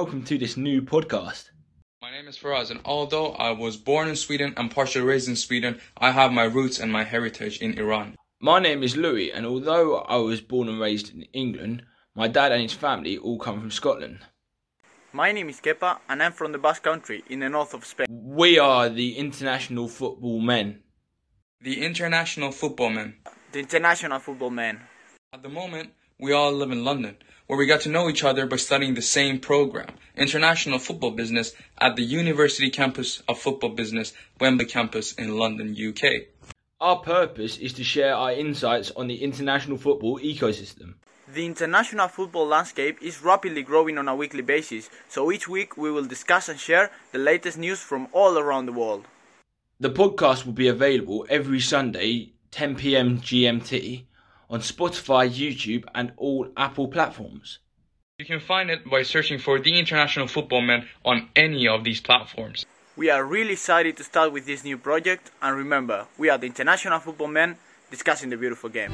to this new podcast. My name is Faraz, and although I was born in Sweden and partially raised in Sweden, I have my roots and my heritage in Iran. My name is Louis, and although I was born and raised in England, my dad and his family all come from Scotland. My name is Kepa and I'm from the Basque Country in the north of Spain. We are the international football men. The international football men. The international football men. At the moment, we all live in London, where we got to know each other by studying the same program, International Football Business, at the University Campus of Football Business, Wembley Campus in London, UK. Our purpose is to share our insights on the international football ecosystem. The international football landscape is rapidly growing on a weekly basis, so each week we will discuss and share the latest news from all around the world. The podcast will be available every Sunday, 10 pm GMT, on Spotify, YouTube, and all Apple platforms. You can find it by searching for The International Football Men on any of these platforms. We are really excited to start with this new project, and remember, we are the international football men discussing the beautiful game.